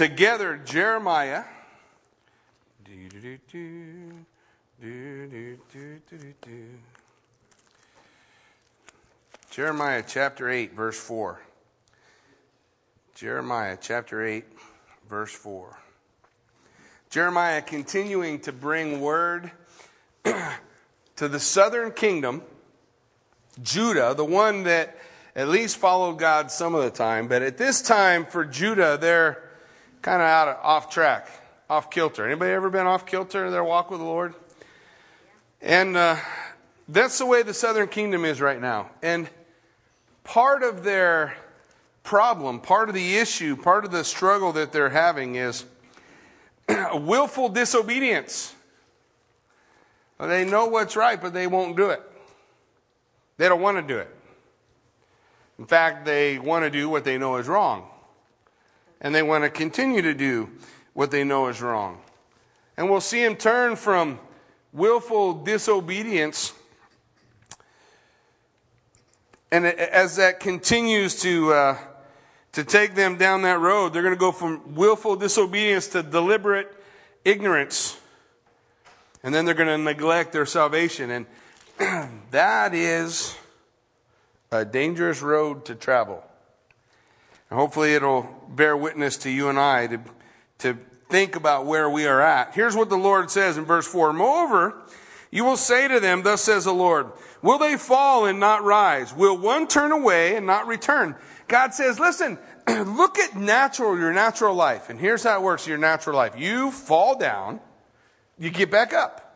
together Jeremiah. Jeremiah chapter 8, verse 4. Jeremiah chapter 8, verse 4. Jeremiah continuing to bring word to the southern kingdom, Judah, the one that at least followed God some of the time, but at this time for Judah, they're kind of out of, off track, off kilter. Anybody ever been off kilter in their walk with the Lord? And uh, that's the way the southern kingdom is right now. And part of their problem, part of the issue, part of the struggle that they're having is willful disobedience. They know what's right, but they won't do it. They don't want to do it. In fact, they want to do what they know is wrong. And they want to continue to do what they know is wrong. And we'll see them turn from willful disobedience. And as that continues to, uh, to take them down that road, they're going to go from willful disobedience to deliberate ignorance. And then they're going to neglect their salvation. And that is a dangerous road to travel. And hopefully it'll bear witness to you and I to, to think about where we are at. Here's what the Lord says in verse 4. Moreover, you will say to them, thus says the Lord, will they fall and not rise? Will one turn away and not return? God says, listen, look at natural, your natural life. And here's how it works your natural life. You fall down, you get back up.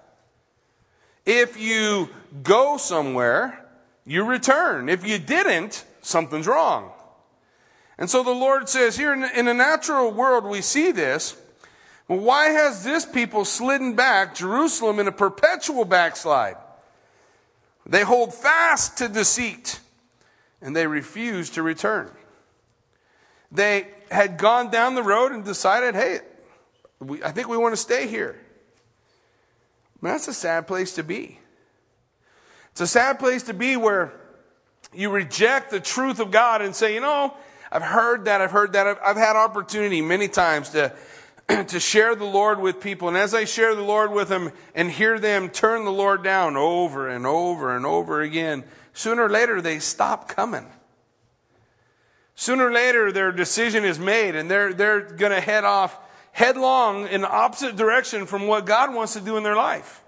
If you go somewhere, you return. If you didn't, something's wrong. And so the Lord says here in, in the natural world, we see this. Well, why has this people slidden back Jerusalem in a perpetual backslide? They hold fast to deceit and they refuse to return. They had gone down the road and decided, hey, we, I think we want to stay here. that's a sad place to be. It's a sad place to be where you reject the truth of God and say, you know, I've heard that, I've heard that. I've, I've had opportunity many times to, to share the Lord with people. And as I share the Lord with them and hear them turn the Lord down over and over and over again, sooner or later they stop coming. Sooner or later their decision is made and they're, they're going to head off headlong in the opposite direction from what God wants to do in their life.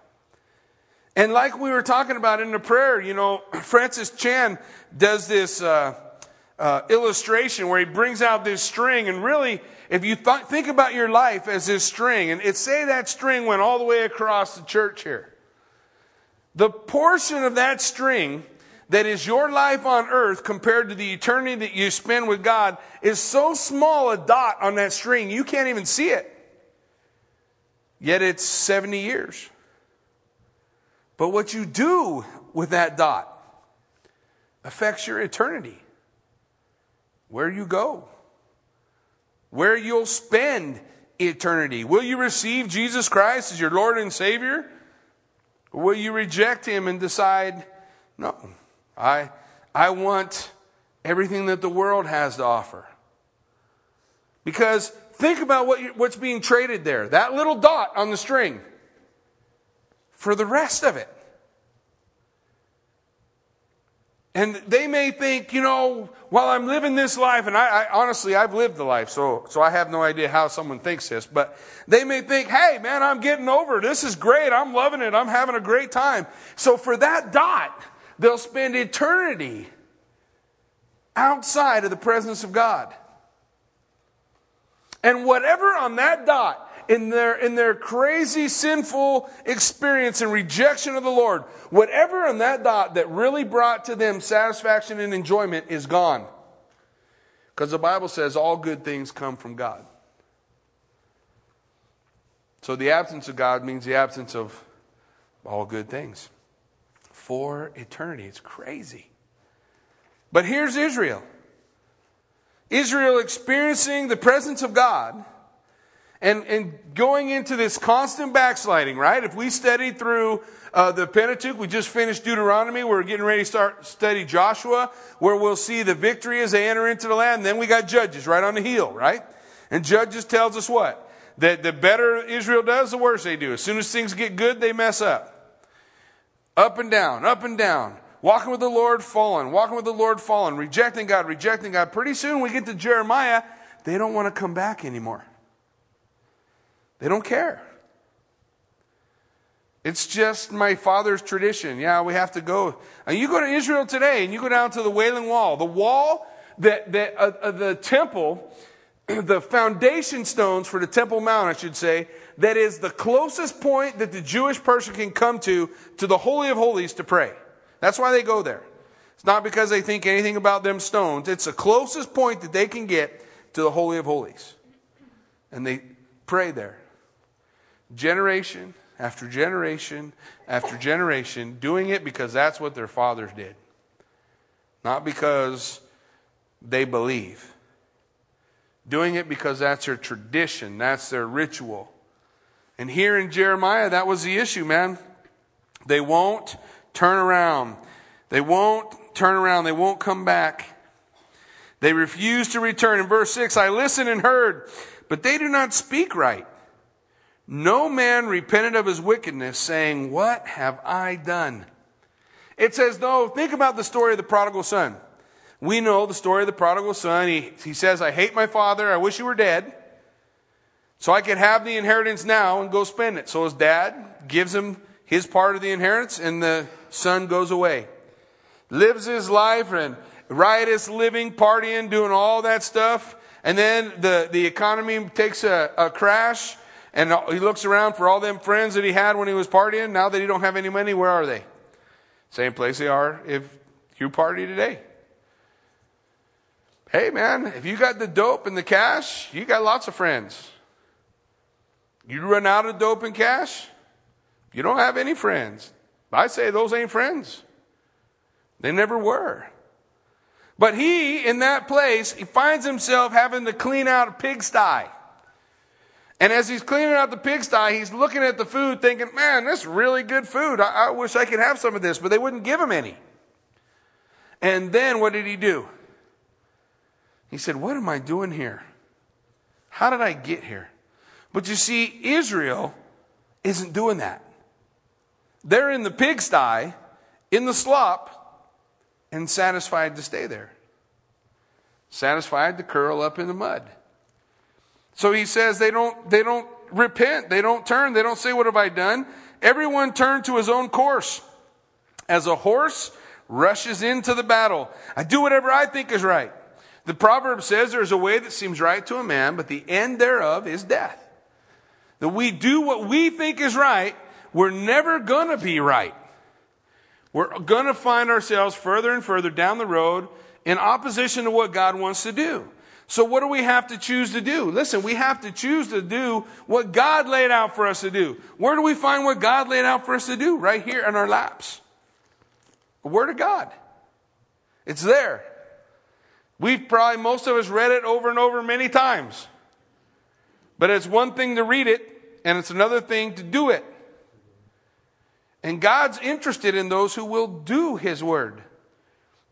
And like we were talking about in the prayer, you know, Francis Chan does this, uh, uh, illustration where he brings out this string. And really, if you th- think about your life as this string, and it say that string went all the way across the church here. The portion of that string that is your life on earth compared to the eternity that you spend with God is so small a dot on that string, you can't even see it. Yet it's 70 years. But what you do with that dot affects your eternity where you go, where you'll spend eternity. Will you receive Jesus Christ as your Lord and Savior? Or will you reject Him and decide, no, I, I want everything that the world has to offer? Because think about what you, what's being traded there that little dot on the string for the rest of it. And they may think, you know, while I'm living this life, and I, I, honestly, I've lived the life, so, so I have no idea how someone thinks this, but they may think, hey, man, I'm getting over. This is great. I'm loving it. I'm having a great time. So for that dot, they'll spend eternity outside of the presence of God. And whatever on that dot in their, in their crazy sinful experience and rejection of the Lord, whatever on that dot that really brought to them satisfaction and enjoyment is gone. Because the Bible says all good things come from God. So the absence of God means the absence of all good things for eternity. It's crazy. But here's Israel Israel experiencing the presence of God and, and going into this constant backsliding, right? If we study through uh, the Pentateuch, we just finished Deuteronomy. We're getting ready to start study Joshua, where we'll see the victory as they enter into the land. And then we got Judges right on the heel, right? And Judges tells us what? That the better Israel does, the worse they do. As soon as things get good, they mess up. Up and down, up and down. Walking with the Lord, fallen. Walking with the Lord, fallen. Rejecting God, rejecting God. Pretty soon we get to Jeremiah, they don't want to come back anymore. They don't care. It's just my father's tradition. Yeah, we have to go. And you go to Israel today and you go down to the Wailing Wall. The wall that, that uh, uh, the temple, the foundation stones for the Temple Mount, I should say, that is the closest point that the Jewish person can come to, to the Holy of Holies to pray. That's why they go there. It's not because they think anything about them stones. It's the closest point that they can get to the Holy of Holies. And they pray there. Generation after generation after generation, doing it because that's what their fathers did. Not because they believe. Doing it because that's their tradition, that's their ritual. And here in Jeremiah, that was the issue, man. They won't turn around. They won't turn around. They won't come back. They refuse to return. In verse 6, I listened and heard, but they do not speak right. No man repented of his wickedness, saying, What have I done? It says, though, think about the story of the prodigal son. We know the story of the prodigal son. He, he says, I hate my father. I wish he were dead. So I could have the inheritance now and go spend it. So his dad gives him his part of the inheritance, and the son goes away. Lives his life and riotous living, partying, doing all that stuff. And then the, the economy takes a, a crash and he looks around for all them friends that he had when he was partying. Now that he don't have any money, where are they? Same place they are if you party today. Hey man, if you got the dope and the cash, you got lots of friends. You run out of dope and cash, you don't have any friends. I say those ain't friends. They never were. But he, in that place, he finds himself having to clean out a pigsty. And as he's cleaning out the pigsty, he's looking at the food thinking, man, this is really good food. I, I wish I could have some of this, but they wouldn't give him any. And then what did he do? He said, What am I doing here? How did I get here? But you see, Israel isn't doing that. They're in the pigsty, in the slop, and satisfied to stay there. Satisfied to curl up in the mud. So he says they don't, they don't repent. They don't turn. They don't say, what have I done? Everyone turned to his own course. As a horse rushes into the battle. I do whatever I think is right. The proverb says there's a way that seems right to a man, but the end thereof is death. That we do what we think is right, we're never gonna be right. We're gonna find ourselves further and further down the road in opposition to what God wants to do. So what do we have to choose to do? Listen, we have to choose to do what God laid out for us to do. Where do we find what God laid out for us to do? Right here in our laps. The Word of God. It's there. We've probably, most of us read it over and over many times. But it's one thing to read it, and it's another thing to do it. And God's interested in those who will do His Word,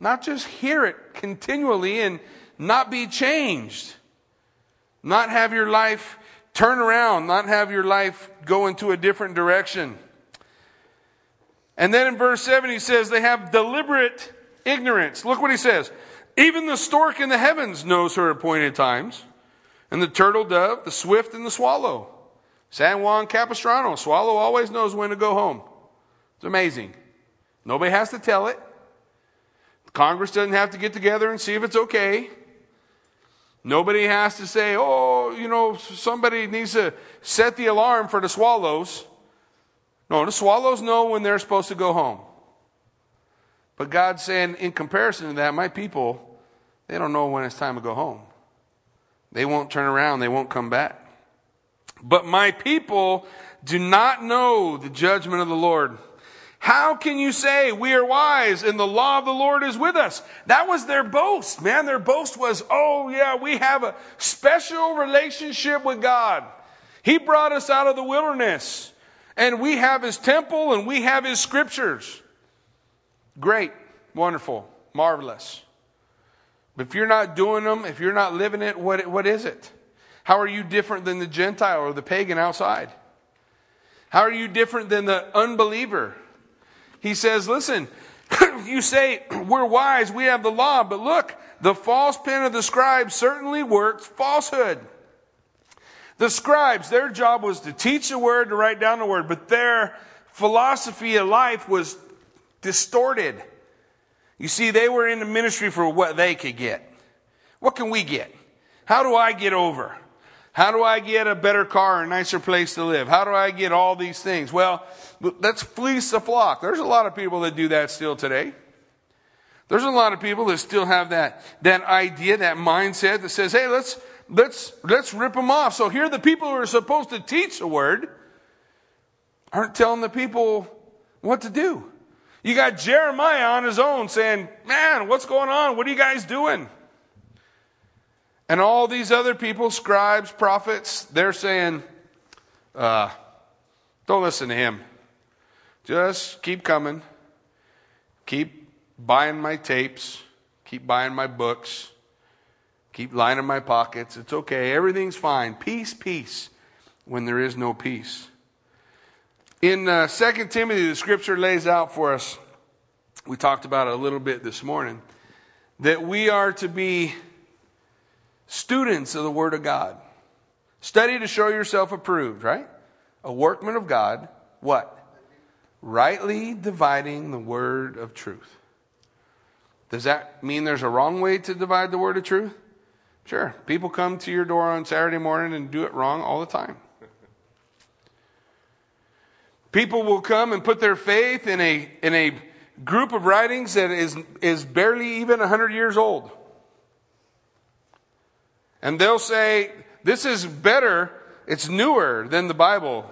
not just hear it continually and not be changed, not have your life turn around, not have your life go into a different direction. And then in verse 7, he says they have deliberate ignorance. Look what he says. Even the stork in the heavens knows her appointed times, and the turtle dove, the swift, and the swallow. San Juan Capistrano, swallow always knows when to go home. It's amazing. Nobody has to tell it. Congress doesn't have to get together and see if it's okay. Nobody has to say, oh, you know, somebody needs to set the alarm for the swallows. No, the swallows know when they're supposed to go home. But God's saying, in comparison to that, my people, they don't know when it's time to go home. They won't turn around, they won't come back. But my people do not know the judgment of the Lord. How can you say we are wise and the law of the Lord is with us? That was their boast, man. Their boast was, oh yeah, we have a special relationship with God. He brought us out of the wilderness and we have his temple and we have his scriptures. Great, wonderful, marvelous. But if you're not doing them, if you're not living it, what, what is it? How are you different than the Gentile or the pagan outside? How are you different than the unbeliever? He says, Listen, you say, We're wise, we have the law, but look, the false pen of the scribes certainly works falsehood. The scribes, their job was to teach the word, to write down the word, but their philosophy of life was distorted. You see, they were in the ministry for what they could get. What can we get? How do I get over? How do I get a better car, a nicer place to live? How do I get all these things? Well, let's fleece the flock. There's a lot of people that do that still today. There's a lot of people that still have that, that idea, that mindset that says, hey, let's, let's, let's rip them off. So here the people who are supposed to teach the word aren't telling the people what to do. You got Jeremiah on his own saying, man, what's going on? What are you guys doing? And all these other people, scribes, prophets, they're saying, uh, don't listen to him. Just keep coming. Keep buying my tapes. Keep buying my books. Keep lining my pockets. It's okay. Everything's fine. Peace, peace, when there is no peace. In uh, 2 Timothy, the scripture lays out for us, we talked about it a little bit this morning, that we are to be students of the Word of God. Study to show yourself approved, right? A workman of God. What? Rightly dividing the Word of truth. Does that mean there's a wrong way to divide the Word of truth? Sure. People come to your door on Saturday morning and do it wrong all the time. People will come and put their faith in a, in a group of writings that is, is barely even 100 years old. And they'll say, this is better, it's newer than the Bible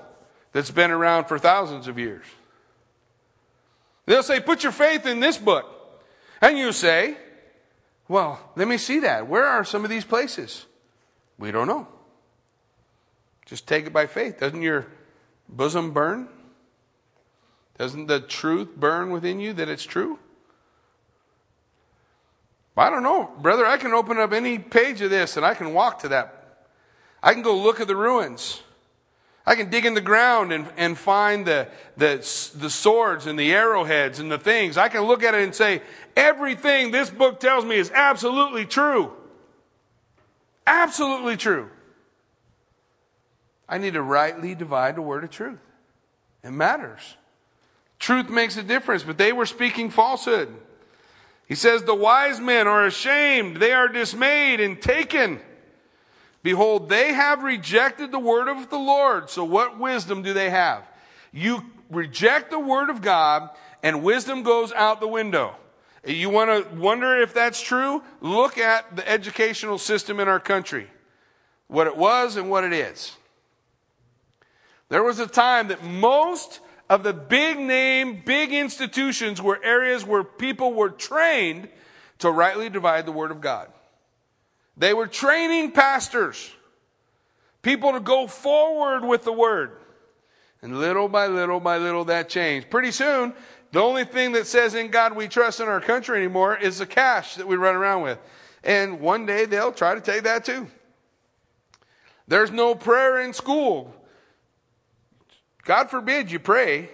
that's been around for thousands of years. They'll say, put your faith in this book. And you say, well, let me see that. Where are some of these places? We don't know. Just take it by faith. Doesn't your bosom burn? Doesn't the truth burn within you that it's true? I don't know, brother. I can open up any page of this and I can walk to that. I can go look at the ruins. I can dig in the ground and, and find the, the, the swords and the arrowheads and the things. I can look at it and say, everything this book tells me is absolutely true. Absolutely true. I need to rightly divide the word of truth. It matters. Truth makes a difference, but they were speaking falsehood. He says, The wise men are ashamed, they are dismayed and taken. Behold, they have rejected the word of the Lord. So, what wisdom do they have? You reject the word of God, and wisdom goes out the window. You want to wonder if that's true? Look at the educational system in our country what it was and what it is. There was a time that most of the big name, big institutions were areas where people were trained to rightly divide the Word of God. They were training pastors, people to go forward with the Word. And little by little by little that changed. Pretty soon, the only thing that says in God we trust in our country anymore is the cash that we run around with. And one day they'll try to take that too. There's no prayer in school. God forbid you pray,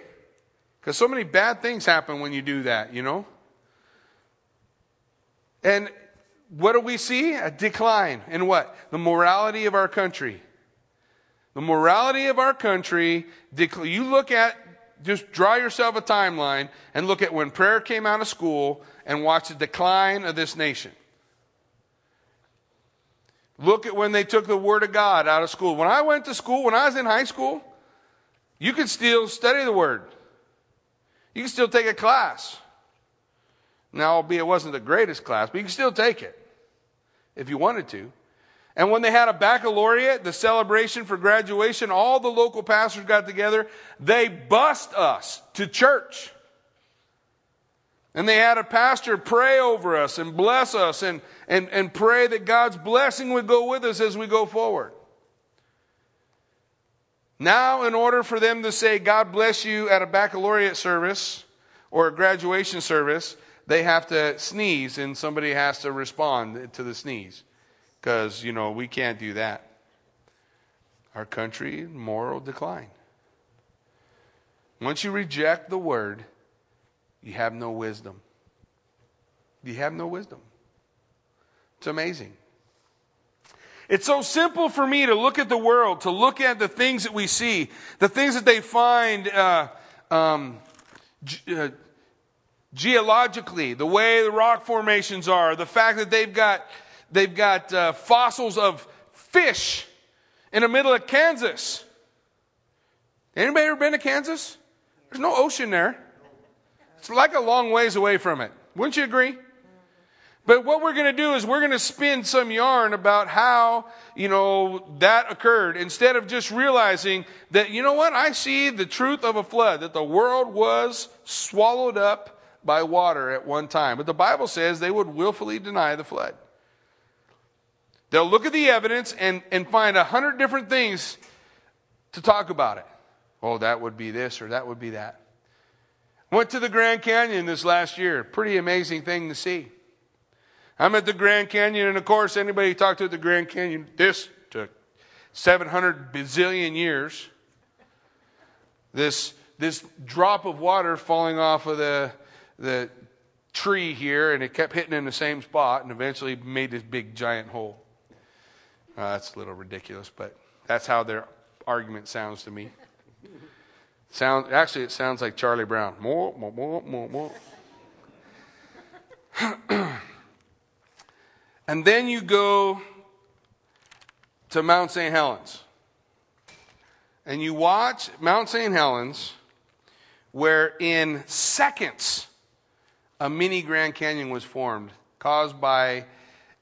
because so many bad things happen when you do that, you know? And what do we see? A decline in what? The morality of our country. The morality of our country, you look at, just draw yourself a timeline and look at when prayer came out of school and watch the decline of this nation. Look at when they took the Word of God out of school. When I went to school, when I was in high school, you could still study the Word. You can still take a class. Now, albeit it wasn't the greatest class, but you can still take it if you wanted to. And when they had a baccalaureate, the celebration for graduation, all the local pastors got together. They bust us to church. And they had a pastor pray over us and bless us and, and, and pray that God's blessing would go with us as we go forward. Now, in order for them to say, God bless you at a baccalaureate service or a graduation service, they have to sneeze and somebody has to respond to the sneeze because, you know, we can't do that. our country moral decline. Once you reject the word, you have no wisdom. You have no wisdom. It's amazing. It's so simple for me to look at the world, to look at the things that we see, the things that they find uh, um, ge- uh, geologically, the way the rock formations are, the fact that they've got they've got uh, fossils of fish in the middle of Kansas. Anybody ever been to Kansas? There's no ocean there. It's like a long ways away from it. Wouldn't you agree? But what we're going to do is we're going to spin some yarn about how, you know, that occurred instead of just realizing that, you know what, I see the truth of a flood, that the world was swallowed up by water at one time. But the Bible says they would willfully deny the flood. They'll look at the evidence and, and find a hundred different things to talk about it. Oh, that would be this or that would be that. Went to the Grand Canyon this last year. Pretty amazing thing to see. I'm at the Grand Canyon, and of course, anybody who talked to the Grand Canyon, this took 700 bazillion years. This, this drop of water falling off of the, the tree here, and it kept hitting in the same spot, and eventually made this big giant hole. Uh, that's a little ridiculous, but that's how their argument sounds to me. Sound, actually, it sounds like Charlie Brown. More, more, more, more, more. And then you go to Mount St. Helens. And you watch Mount St. Helens, where in seconds a mini Grand Canyon was formed, caused by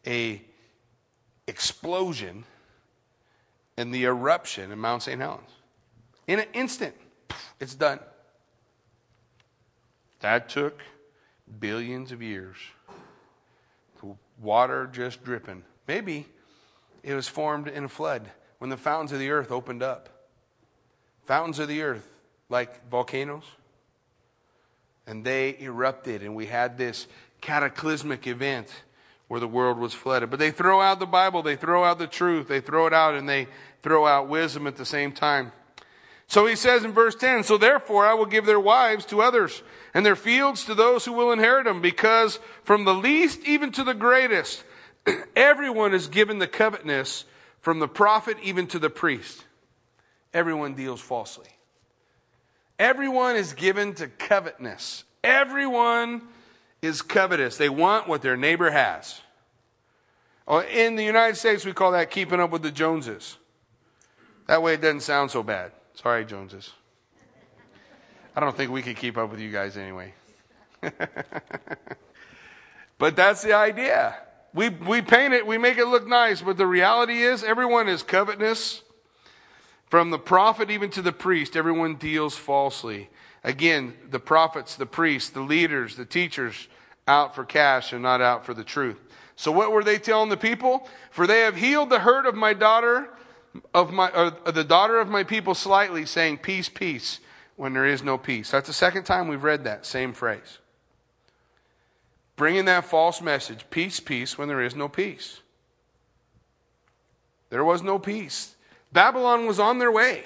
a explosion and the eruption in Mount St. Helens. In an instant, it's done. That took billions of years water just dripping. Maybe it was formed in a flood when the fountains of the earth opened up. Fountains of the earth, like volcanoes, and they erupted, and we had this cataclysmic event where the world was flooded. But they throw out the Bible, they throw out the truth, they throw it out, and they throw out wisdom at the same time. So he says in verse 10 So therefore I will give their wives to others, and their fields to those who will inherit them, because from the least even to the greatest, everyone is given the covetousness, from the prophet even to the priest. Everyone deals falsely. Everyone is given to covetousness. Everyone is covetous. They want what their neighbor has. Oh, in the United States, we call that keeping up with the Joneses. That way it doesn't sound so bad. Sorry, Joneses. I don't think we could keep up with you guys anyway. but that's the idea. We, we paint it, we make it look nice, but the reality is everyone is covetous. From the prophet even to the priest, everyone deals falsely. Again, the prophets, the priests, the leaders, the teachers, out for cash and not out for the truth. So what were they telling the people? For they have healed the hurt of my daughter of my, the daughter of my people slightly, saying, Peace, peace, when there is no peace. That's the second time we've read that same phrase. Bringing that false message, peace, peace, when there is no peace. There was no peace. Babylon was on their way.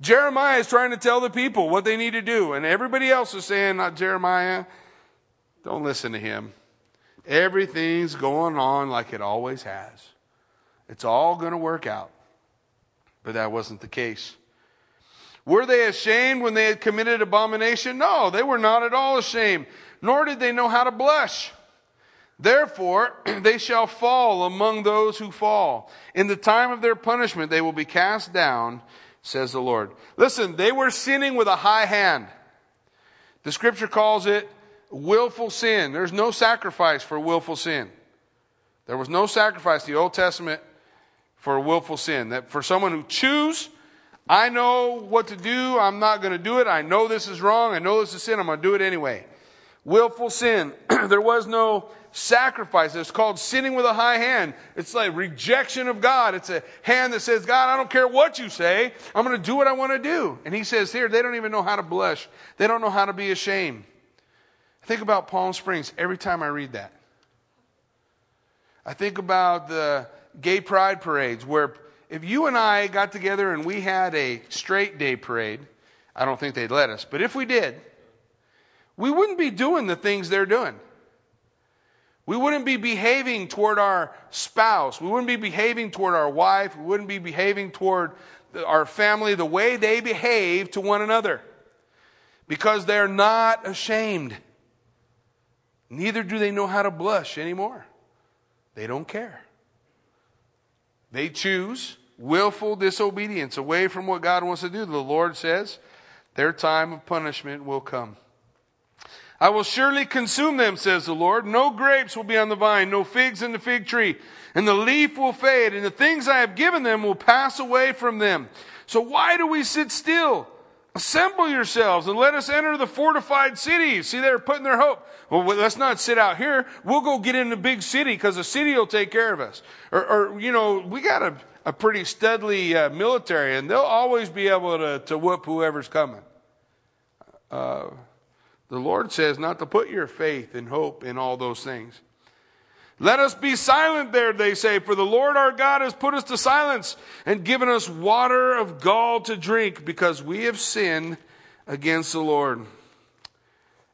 Jeremiah is trying to tell the people what they need to do, and everybody else is saying, Not Jeremiah, don't listen to him. Everything's going on like it always has. It's all going to work out. But that wasn't the case. Were they ashamed when they had committed abomination? No, they were not at all ashamed, nor did they know how to blush. Therefore, they shall fall among those who fall. In the time of their punishment, they will be cast down, says the Lord. Listen, they were sinning with a high hand. The scripture calls it willful sin. There's no sacrifice for willful sin. There was no sacrifice. The Old Testament for a willful sin. That for someone who choose, I know what to do, I'm not going to do it. I know this is wrong, I know this is sin, I'm going to do it anyway. Willful sin. there was no sacrifice. It's called sinning with a high hand. It's like rejection of God. It's a hand that says, God, I don't care what you say. I'm going to do what I want to do. And he says here, they don't even know how to blush. They don't know how to be ashamed. think about Palm Springs every time I read that. I think about the gay pride parades where if you and I got together and we had a straight day parade, I don't think they'd let us, but if we did, we wouldn't be doing the things they're doing. We wouldn't be behaving toward our spouse. We wouldn't be behaving toward our wife. We wouldn't be behaving toward our family the way they behave to one another because they're not ashamed. Neither do they know how to blush anymore. They don't care. They choose willful disobedience away from what God wants to do. The Lord says their time of punishment will come. I will surely consume them, says the Lord. No grapes will be on the vine, no figs in the fig tree, and the leaf will fade, and the things I have given them will pass away from them. So why do we sit still? Assemble yourselves and let us enter the fortified cities. See, they're putting their hope. Well, let's not sit out here. We'll go get in the big city because the city will take care of us. Or, or you know, we got a, a pretty studly uh, military, and they'll always be able to, to whoop whoever's coming. Uh, the Lord says not to put your faith and hope in all those things. Let us be silent there, they say, for the Lord our God has put us to silence and given us water of gall to drink because we have sinned against the Lord.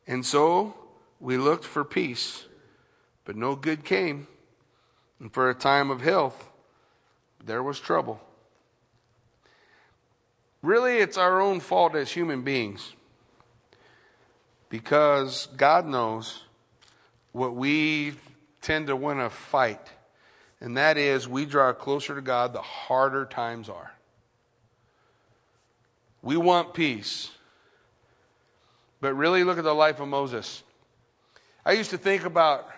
And so we looked for peace, but no good came. And for a time of health, there was trouble. Really, it's our own fault as human beings because God knows what we tend to win a fight, and that is we draw closer to God the harder times are. We want peace. But really, look at the life of Moses. I used to think about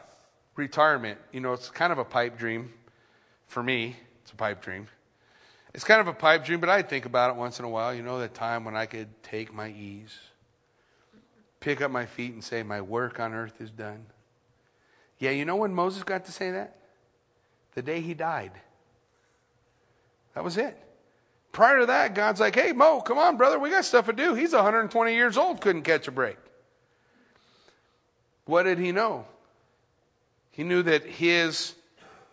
retirement. You know, it's kind of a pipe dream. For me, it's a pipe dream. It's kind of a pipe dream, but I think about it once in a while. You know, that time when I could take my ease pick up my feet and say, My work on earth is done. Yeah, you know when Moses got to say that? The day he died. That was it. Prior to that, God's like, Hey, Mo, come on, brother, we got stuff to do. He's 120 years old, couldn't catch a break. What did he know? He knew that his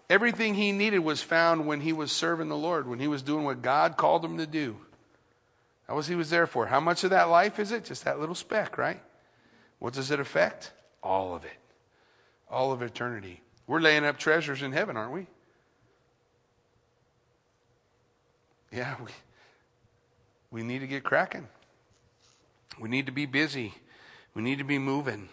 everything he needed was found when he was serving the Lord, when he was doing what God called him to do. That was he was there for. How much of that life is it? Just that little speck, right? What does it affect? All of it. All of eternity. We're laying up treasures in heaven, aren't we? Yeah, we, we need to get cracking. We need to be busy. We need to be moving.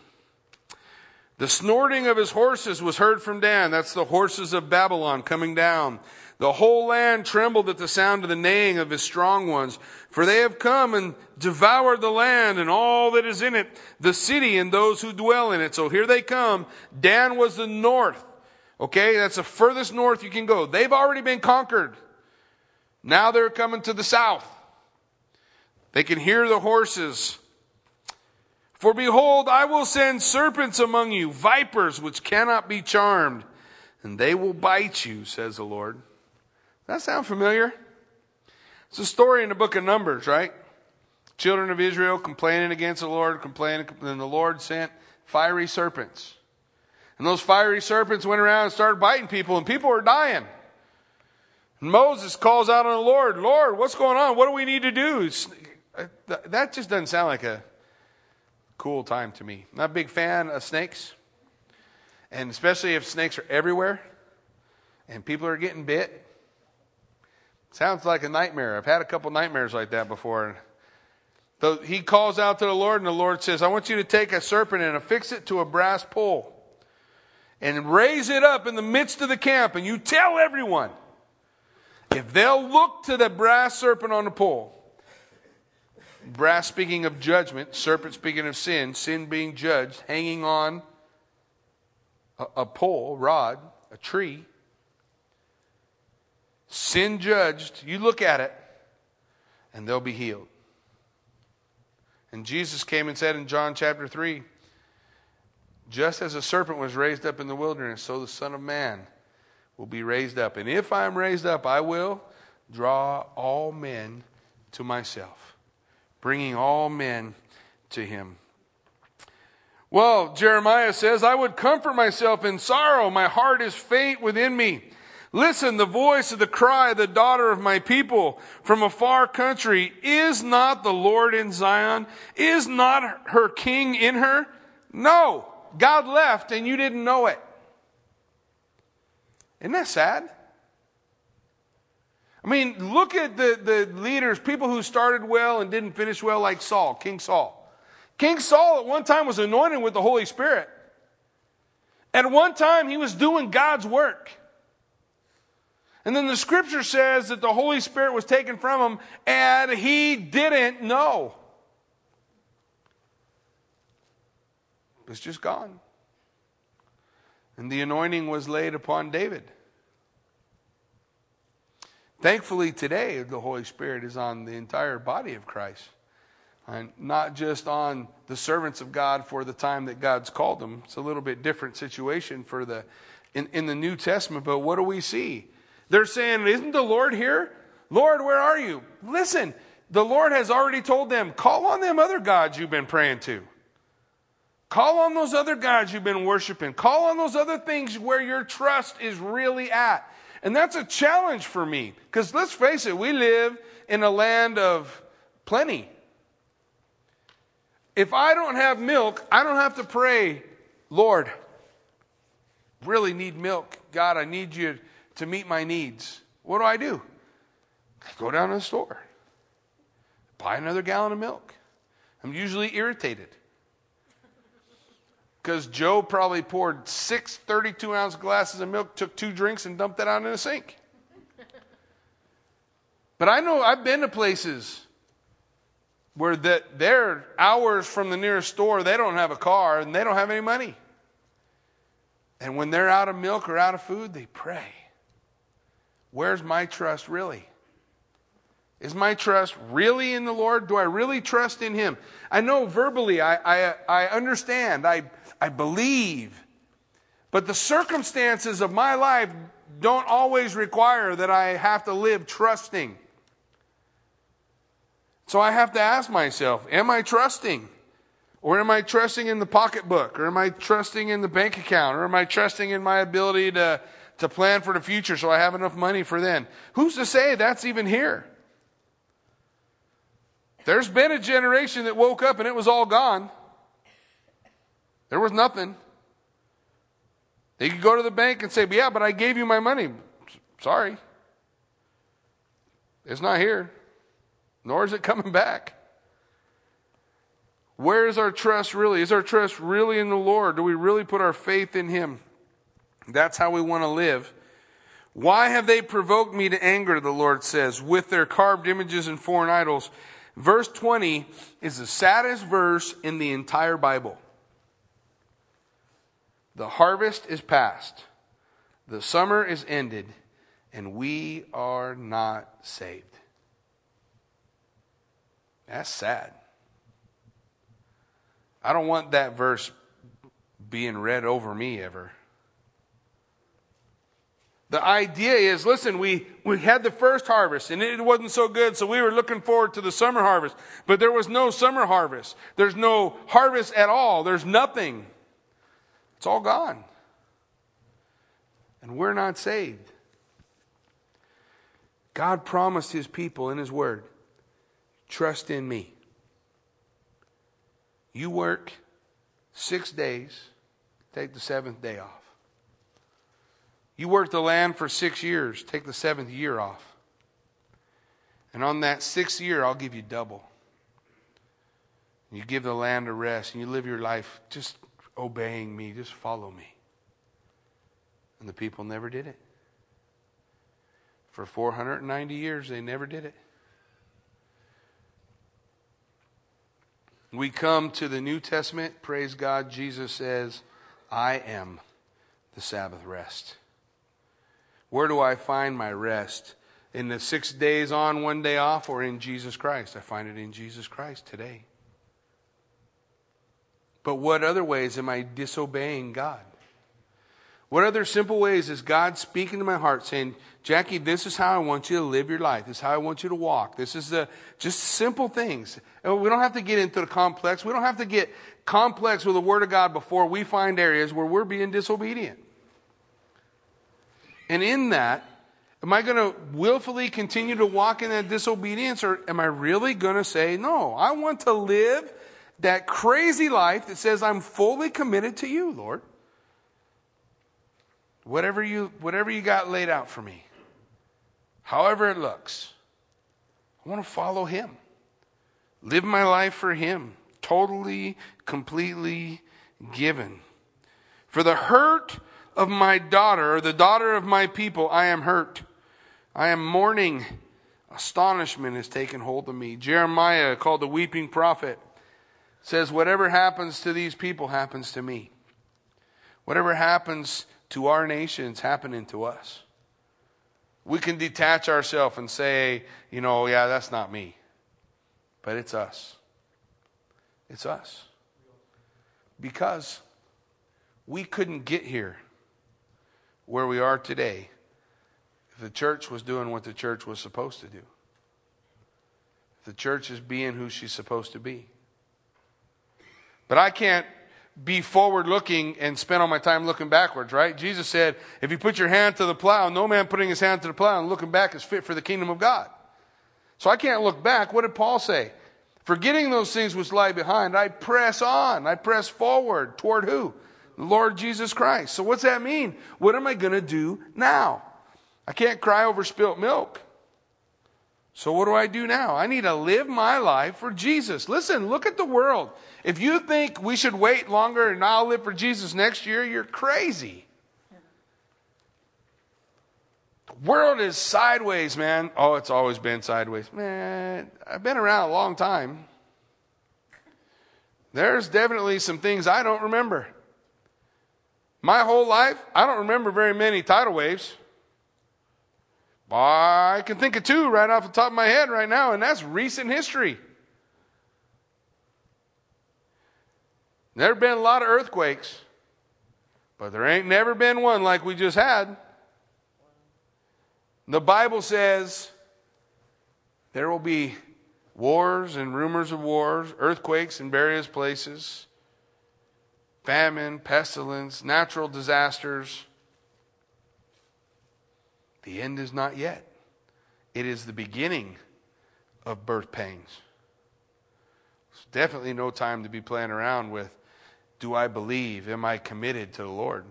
The snorting of his horses was heard from Dan. That's the horses of Babylon coming down. The whole land trembled at the sound of the neighing of his strong ones, for they have come and devoured the land and all that is in it, the city and those who dwell in it. So here they come. Dan was the north. Okay, that's the furthest north you can go. They've already been conquered. Now they're coming to the south. They can hear the horses. For behold, I will send serpents among you, vipers which cannot be charmed, and they will bite you, says the Lord. That sound familiar? It's a story in the book of Numbers, right? Children of Israel complaining against the Lord, complaining, and the Lord sent fiery serpents. And those fiery serpents went around and started biting people, and people were dying. And Moses calls out on the Lord, Lord, what's going on? What do we need to do? Uh, that just doesn't sound like a cool time to me. I'm not a big fan of snakes, and especially if snakes are everywhere and people are getting bit. Sounds like a nightmare. I've had a couple nightmares like that before. So he calls out to the Lord, and the Lord says, I want you to take a serpent and affix it to a brass pole and raise it up in the midst of the camp, and you tell everyone if they'll look to the brass serpent on the pole, brass speaking of judgment, serpent speaking of sin, sin being judged, hanging on a, a pole, rod, a tree, sin judged, you look at it and they'll be healed. And Jesus came and said in John chapter 3 just as a serpent was raised up in the wilderness, so the Son of Man will be raised up. And if I am raised up, I will draw all men to myself, bringing all men to him. Well, Jeremiah says, I would comfort myself in sorrow. My heart is faint within me. Listen, the voice of the cry, of the daughter of my people from a far country. Is not the Lord in Zion? Is not her king in her? No. God left and you didn't know it. Isn't that sad? I mean, look at the, the leaders, people who started well and didn't finish well, like Saul, King Saul. King Saul at one time was anointed with the Holy Spirit. At one time, he was doing God's work. And then the scripture says that the Holy Spirit was taken from him and he didn't know. It's just gone. And the anointing was laid upon David. Thankfully, today, the Holy Spirit is on the entire body of Christ. And not just on the servants of God for the time that God's called them. It's a little bit different situation for the in, in the New Testament, but what do we see? They're saying, Isn't the Lord here? Lord, where are you? Listen, the Lord has already told them, call on them other gods you've been praying to. Call on those other gods you've been worshiping. Call on those other things where your trust is really at. And that's a challenge for me. Because let's face it, we live in a land of plenty. If I don't have milk, I don't have to pray, Lord, really need milk. God, I need you to meet my needs. What do I do? I go down to the store, buy another gallon of milk. I'm usually irritated because Joe probably poured six 32 ounce glasses of milk, took two drinks, and dumped that out in the sink. But I know I've been to places where that they're hours from the nearest store, they don't have a car and they don't have any money. And when they're out of milk or out of food, they pray. Where's my trust really? Is my trust really in the Lord? Do I really trust in Him? I know verbally, I, I, I understand, I, I believe, but the circumstances of my life don't always require that I have to live trusting. So I have to ask myself, am I trusting? Or am I trusting in the pocketbook? Or am I trusting in the bank account? Or am I trusting in my ability to to plan for the future so I have enough money for then. Who's to say that's even here? There's been a generation that woke up and it was all gone. There was nothing. They could go to the bank and say, Yeah, but I gave you my money. Sorry. It's not here, nor is it coming back. Where is our trust really? Is our trust really in the Lord? Do we really put our faith in Him? That's how we want to live. Why have they provoked me to anger, the Lord says, with their carved images and foreign idols? Verse 20 is the saddest verse in the entire Bible. The harvest is past, the summer is ended, and we are not saved. That's sad. I don't want that verse being read over me ever. The idea is, listen, we, we had the first harvest and it wasn't so good, so we were looking forward to the summer harvest. But there was no summer harvest. There's no harvest at all. There's nothing. It's all gone. And we're not saved. God promised his people in his word trust in me. You work six days, take the seventh day off. You work the land for six years, take the seventh year off. And on that sixth year, I'll give you double. You give the land a rest and you live your life just obeying me, just follow me. And the people never did it. For 490 years, they never did it. We come to the New Testament, praise God, Jesus says, I am the Sabbath rest. Where do I find my rest? In the six days on, one day off, or in Jesus Christ? I find it in Jesus Christ today. But what other ways am I disobeying God? What other simple ways is God speaking to my heart saying, Jackie, this is how I want you to live your life. This is how I want you to walk. This is the just simple things. We don't have to get into the complex. We don't have to get complex with the Word of God before we find areas where we're being disobedient. And in that, am I going to willfully continue to walk in that disobedience or am I really going to say, no, I want to live that crazy life that says I'm fully committed to you, Lord? Whatever you, whatever you got laid out for me, however it looks, I want to follow Him. Live my life for Him, totally, completely given. For the hurt of my daughter, the daughter of my people, I am hurt. I am mourning. Astonishment has taken hold of me. Jeremiah, called the weeping prophet, says, Whatever happens to these people happens to me. Whatever happens to our nations happening to us. We can detach ourselves and say, you know, yeah, that's not me. But it's us. It's us. Because we couldn't get here where we are today if the church was doing what the church was supposed to do. If the church is being who she's supposed to be. But I can't be forward looking and spend all my time looking backwards, right? Jesus said, if you put your hand to the plow, no man putting his hand to the plow and looking back is fit for the kingdom of God. So I can't look back. What did Paul say? Forgetting those things which lie behind, I press on. I press forward toward who? Lord Jesus Christ. So what's that mean? What am I going to do now? I can't cry over spilt milk. So what do I do now? I need to live my life for Jesus. Listen, look at the world. If you think we should wait longer and I'll live for Jesus next year, you're crazy. The world is sideways, man. Oh, it's always been sideways. Man, I've been around a long time. There's definitely some things I don't remember. My whole life, I don't remember very many tidal waves. I can think of two right off the top of my head right now, and that's recent history. There have been a lot of earthquakes, but there ain't never been one like we just had. The Bible says there will be wars and rumors of wars, earthquakes in various places, famine, pestilence, natural disasters. The end is not yet. It is the beginning of birth pains. It's definitely no time to be playing around with do I believe? Am I committed to the Lord?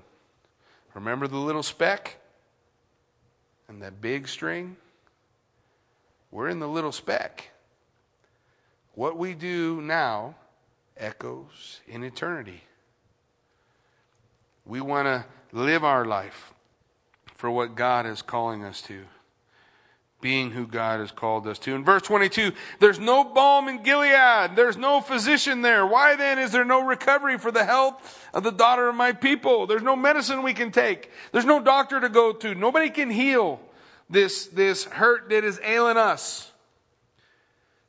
Remember the little speck and that big string? We're in the little speck. What we do now echoes in eternity. We want to live our life for what God is calling us to. Being who God has called us to. In verse 22, there's no balm in Gilead. There's no physician there. Why then is there no recovery for the health of the daughter of my people? There's no medicine we can take. There's no doctor to go to. Nobody can heal this, this hurt that is ailing us.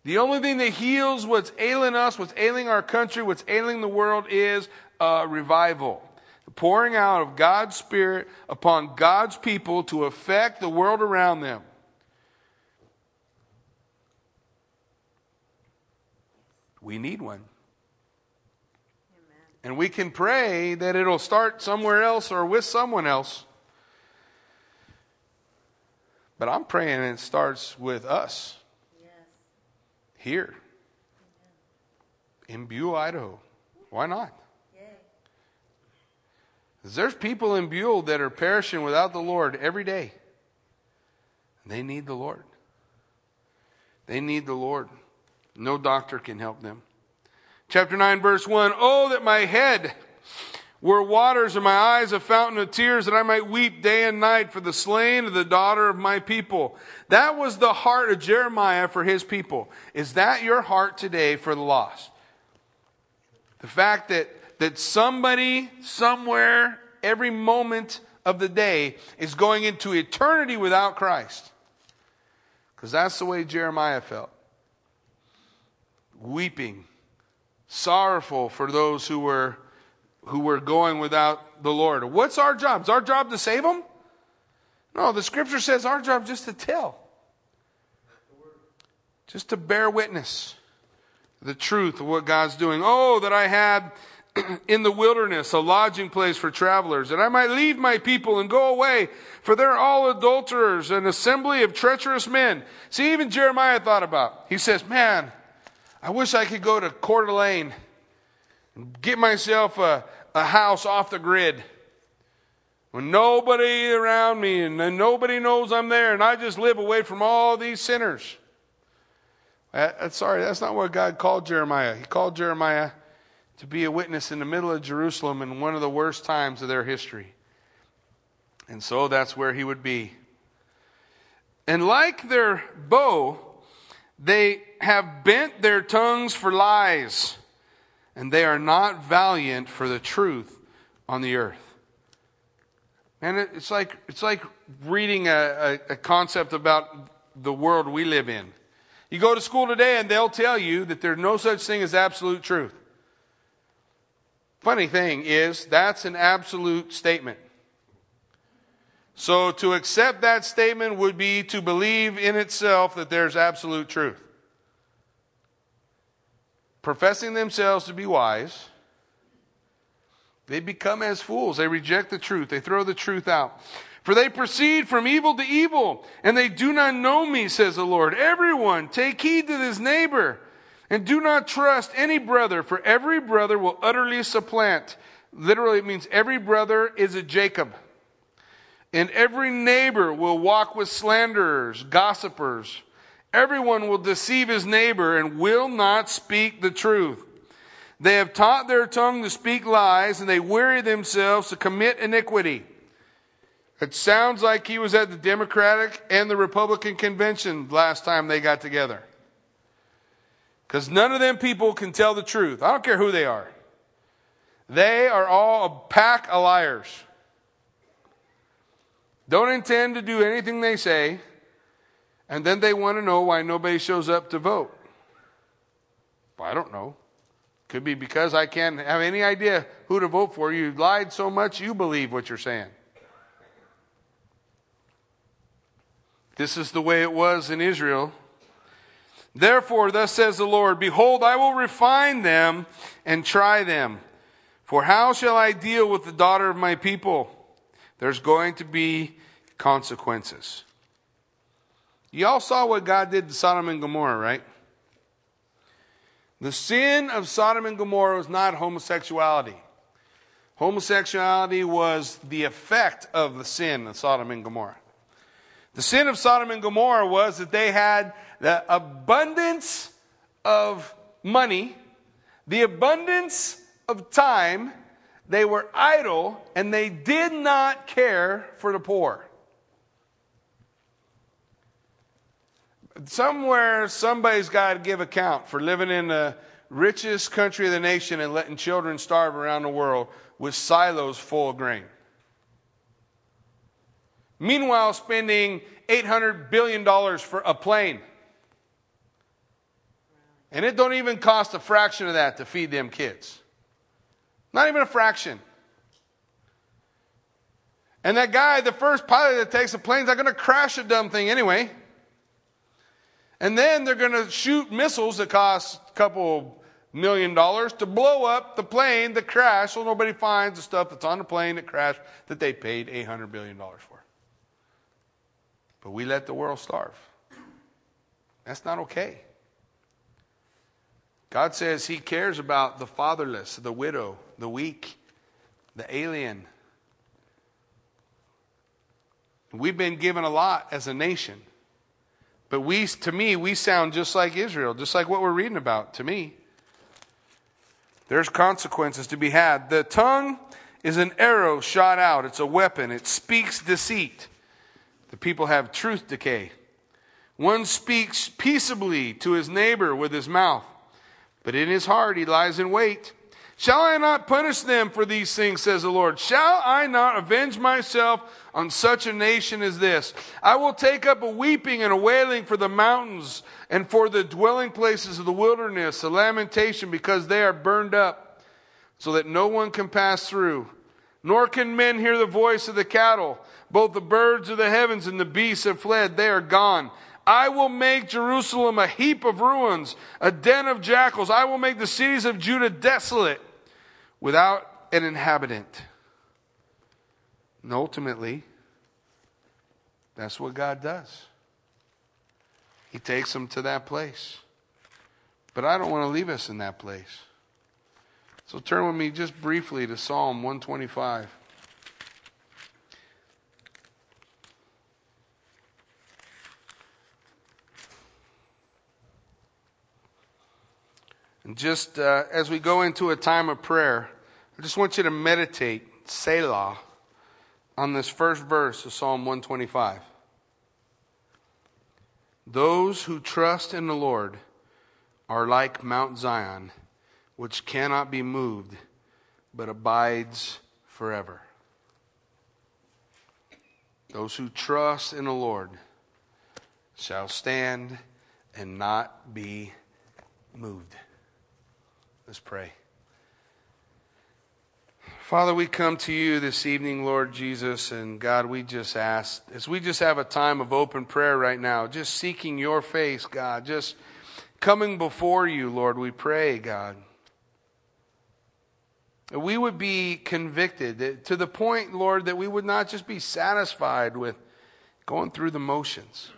The only thing that heals what's ailing us, what's ailing our country, what's ailing the world is a revival pouring out of God's Spirit upon God's people to affect the world around them. We need one. Amen. And we can pray that it'll start somewhere else or with someone else. But I'm praying it starts with us yes. here Amen. in Buhl, Idaho. Why not? There's people in Buhl that are perishing without the Lord every day. They need the Lord. They need the Lord. No doctor can help them. Chapter 9, verse 1 Oh, that my head were waters and my eyes a fountain of tears, that I might weep day and night for the slain of the daughter of my people. That was the heart of Jeremiah for his people. Is that your heart today for the lost? The fact that that somebody, somewhere, every moment of the day is going into eternity without Christ. Because that's the way Jeremiah felt. Weeping, sorrowful for those who were, who were going without the Lord. What's our job? Is our job to save them? No, the scripture says our job just to tell, just to bear witness the truth of what God's doing. Oh, that I had in the wilderness, a lodging place for travelers, that I might leave my people and go away, for they're all adulterers, an assembly of treacherous men. See, even Jeremiah thought about. He says, Man, I wish I could go to Coeur d'Alene and get myself a, a house off the grid. When nobody around me and nobody knows I'm there, and I just live away from all these sinners. Uh, sorry, that's not what God called Jeremiah. He called Jeremiah to be a witness in the middle of Jerusalem in one of the worst times of their history. And so that's where he would be. And like their bow, they have bent their tongues for lies, and they are not valiant for the truth on the earth. And it's like, it's like reading a, a, a concept about the world we live in. You go to school today and they'll tell you that there's no such thing as absolute truth. Funny thing is, that's an absolute statement. So to accept that statement would be to believe in itself that there's absolute truth. Professing themselves to be wise, they become as fools. They reject the truth. They throw the truth out. For they proceed from evil to evil, and they do not know me, says the Lord. Everyone, take heed to his neighbor, and do not trust any brother, for every brother will utterly supplant. Literally, it means every brother is a Jacob. And every neighbor will walk with slanderers, gossipers. Everyone will deceive his neighbor and will not speak the truth. They have taught their tongue to speak lies, and they weary themselves to commit iniquity. It sounds like he was at the Democratic and the Republican convention last time they got together. Because none of them people can tell the truth. I don't care who they are. They are all a pack of liars. Don't intend to do anything they say, and then they want to know why nobody shows up to vote. Well, I don't know. Could be because I can't have any idea who to vote for. You lied so much you believe what you're saying. This is the way it was in Israel. Therefore, thus says the Lord Behold, I will refine them and try them. For how shall I deal with the daughter of my people? There's going to be consequences. Y'all saw what God did to Sodom and Gomorrah, right? The sin of Sodom and Gomorrah was not homosexuality. Homosexuality was the effect of the sin of Sodom and Gomorrah. The sin of Sodom and Gomorrah was that they had the abundance of money, the abundance of time, they were idle, and they did not care for the poor. Somewhere, somebody's got to give account for living in the richest country of the nation and letting children starve around the world with silos full of grain. Meanwhile, spending $800 billion for a plane. And it don't even cost a fraction of that to feed them kids. Not even a fraction. And that guy, the first pilot that takes the plane's not going to crash the dumb thing anyway. And then they're going to shoot missiles that cost a couple million dollars to blow up the plane that crashed so nobody finds the stuff that's on the plane that crashed that they paid $800 billion for. But we let the world starve. That's not okay. God says He cares about the fatherless, the widow, the weak, the alien. We've been given a lot as a nation. But we, to me, we sound just like Israel, just like what we're reading about, to me. There's consequences to be had. The tongue is an arrow shot out, it's a weapon, it speaks deceit. The people have truth decay. One speaks peaceably to his neighbor with his mouth, but in his heart he lies in wait. Shall I not punish them for these things, says the Lord? Shall I not avenge myself on such a nation as this? I will take up a weeping and a wailing for the mountains and for the dwelling places of the wilderness, a lamentation because they are burned up, so that no one can pass through. Nor can men hear the voice of the cattle. Both the birds of the heavens and the beasts have fled. They are gone. I will make Jerusalem a heap of ruins, a den of jackals. I will make the cities of Judah desolate. without an inhabitant. And ultimately, that's what God does. He takes them to that place. But I don't want to leave us in that place. So turn with me just briefly to Psalm 125. And just uh, as we go into a time of prayer, I just want you to meditate, Selah, on this first verse of Psalm 125. Those who trust in the Lord are like Mount Zion which cannot be moved, but abides forever. Those who trust in the Lord shall stand and not be moved. Let's pray. Father, we come to you this evening, Lord Jesus, and God, we just ask, as we just have a time of open prayer right now, just seeking your face, God, just coming before you, Lord, we pray, God we would be convicted to the point, Lord, that we would not just be satisfied with going through the motions.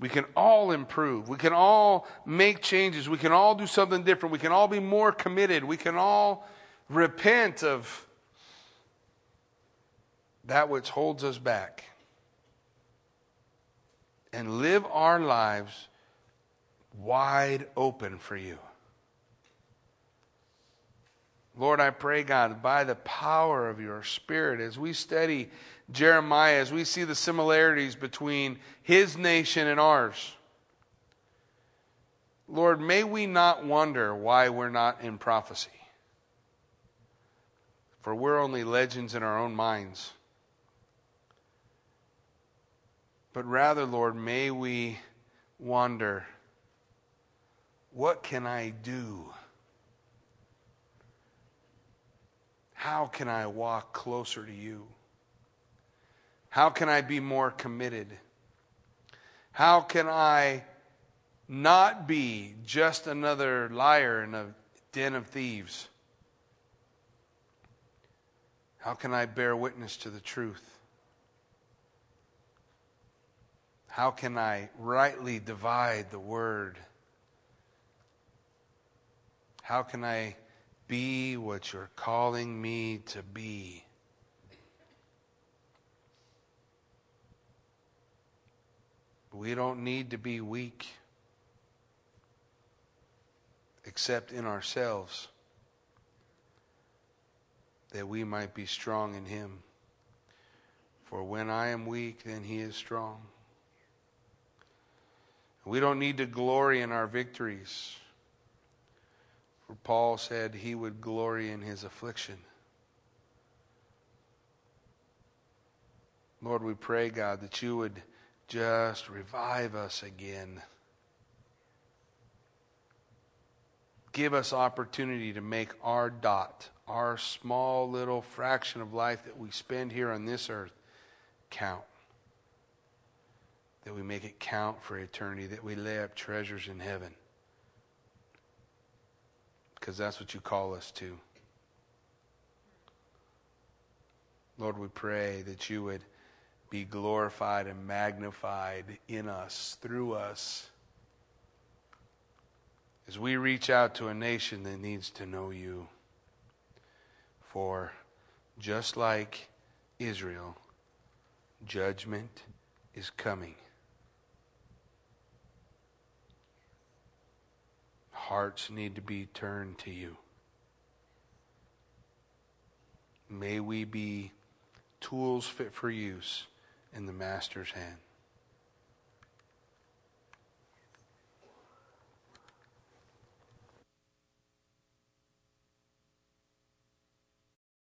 We can all improve. We can all make changes. We can all do something different. We can all be more committed. We can all repent of that which holds us back and live our lives wide open for you. Lord, I pray, God, by the power of your Spirit, as we study Jeremiah, as we see the similarities between his nation and ours, Lord, may we not wonder why we're not in prophecy. For we're only legends in our own minds. But rather, Lord, may we wonder what can I do? How can I walk closer to you? How can I be more committed? How can I not be just another liar in a den of thieves? How can I bear witness to the truth? How can I rightly divide the word? How can I be what you're calling me to be. We don't need to be weak except in ourselves that we might be strong in Him. For when I am weak, then He is strong. We don't need to glory in our victories. For Paul said he would glory in his affliction. Lord, we pray, God, that you would just revive us again. Give us opportunity to make our dot, our small little fraction of life that we spend here on this earth, count. That we make it count for eternity, that we lay up treasures in heaven because that's what you call us to. Lord, we pray that you would be glorified and magnified in us, through us, as we reach out to a nation that needs to know you. For just like Israel, judgment is coming. Hearts need to be turned to you. May we be tools fit for use in the Master's hand.